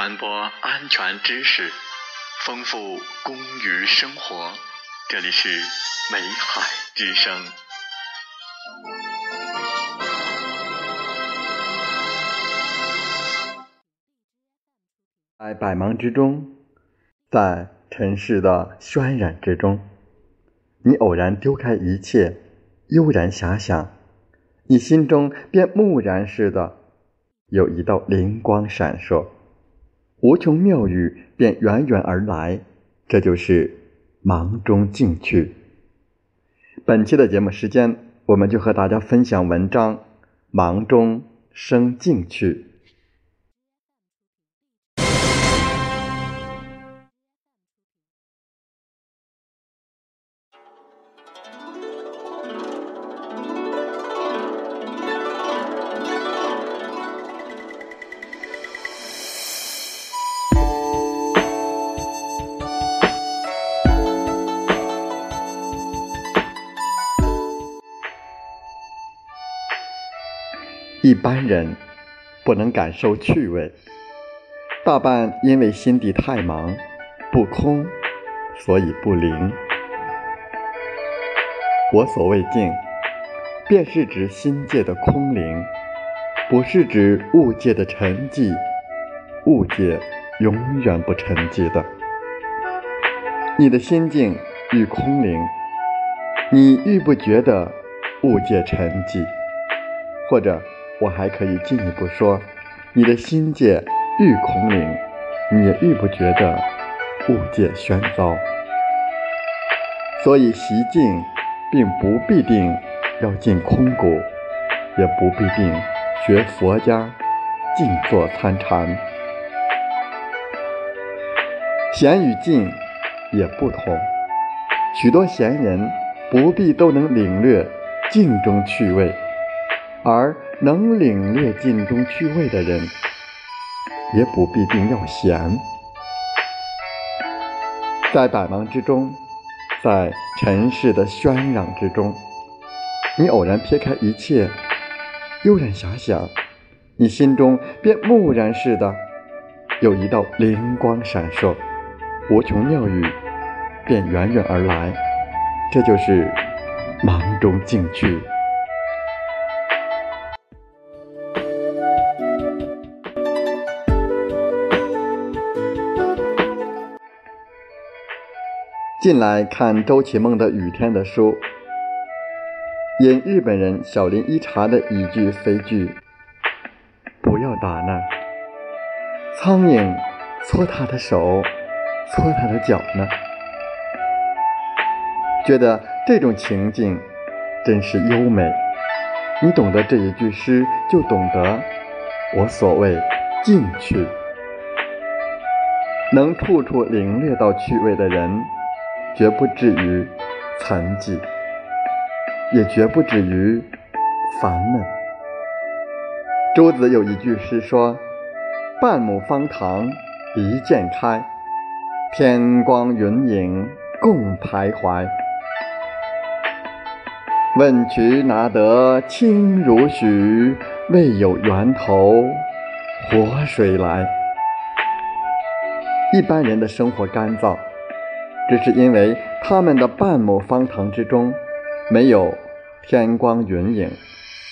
传播安全知识，丰富公于生活。这里是美海之声。在百忙之中，在尘世的渲染之中，你偶然丢开一切，悠然遐想，你心中便蓦然似的有一道灵光闪烁。无穷妙语便源源而来，这就是忙中静趣。本期的节目时间，我们就和大家分享文章《忙中生静趣》。一般人不能感受趣味，大半因为心地太忙，不空，所以不灵。我所谓静，便是指心界的空灵，不是指物界的沉寂。物界永远不沉寂的。你的心境愈空灵，你愈不觉得物界沉寂，或者。我还可以进一步说，你的心界愈空灵，你也愈不觉得物界喧嚣。所以习静，并不必定要进空谷，也不必定学佛家静坐参禅。闲与静也不同，许多闲人不必都能领略静中趣味。而能领略静中趣味的人，也不必定要闲。在百忙之中，在尘世的喧嚷之中，你偶然撇开一切，悠然遐想，你心中便蓦然似的有一道灵光闪烁，无穷妙语便源源而来。这就是忙中静趣。进来看周启梦的《雨天》的书，引日本人小林一茶的一句非句：“不要打那苍蝇，搓他的手，搓他的脚呢。”觉得这种情境真是优美。你懂得这一句诗，就懂得我所谓进去。能处处领略到趣味的人。绝不至于残疾，也绝不至于烦闷。朱子有一句诗说：“半亩方塘一鉴开，天光云影共徘徊。问渠哪得清如许？为有源头活水来。”一般人的生活干燥。只是因为他们的半亩方塘之中没有天光云影，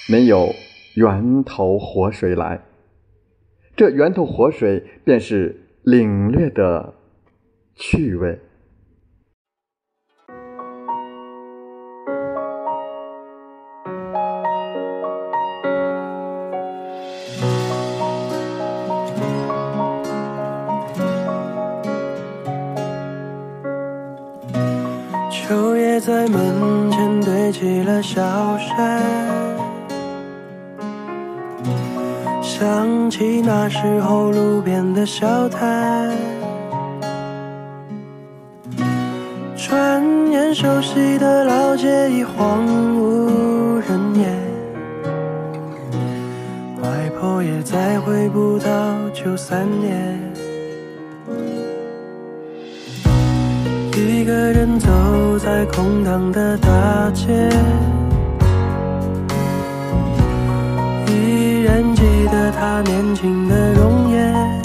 没有源头活水来。这源头活水便是领略的趣味。在门前堆起了小山，想起那时候路边的小摊，转眼熟悉的老街已荒无人烟，外婆也再回不到九三年。一个人走在空荡的大街，依然记得他年轻的容颜。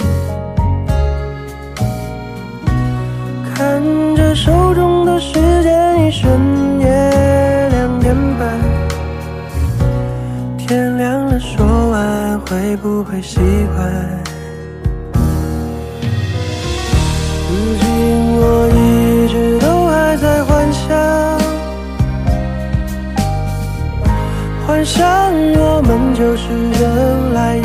看着手中的时间，一瞬也两点半。天亮了，说晚安，会不会习惯？如今我一直都还在。想我们就是人来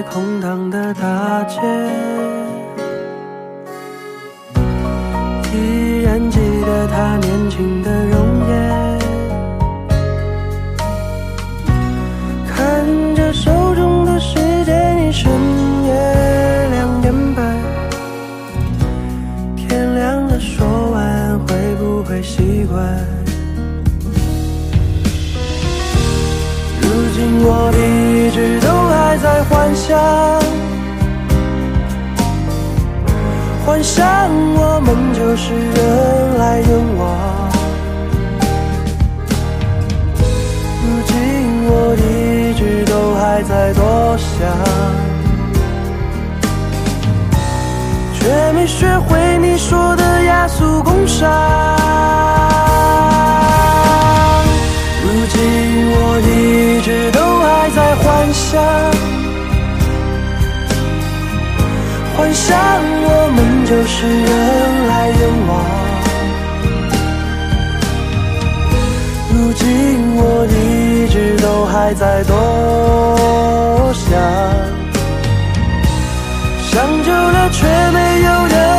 在空荡的大街，想我们就是人来人往。如今我一直都还在多想，却没学会你说的雅俗共赏。如今我一直都还在幻想，我们就是人来人往。如今我一直都还在多想想久了却没有人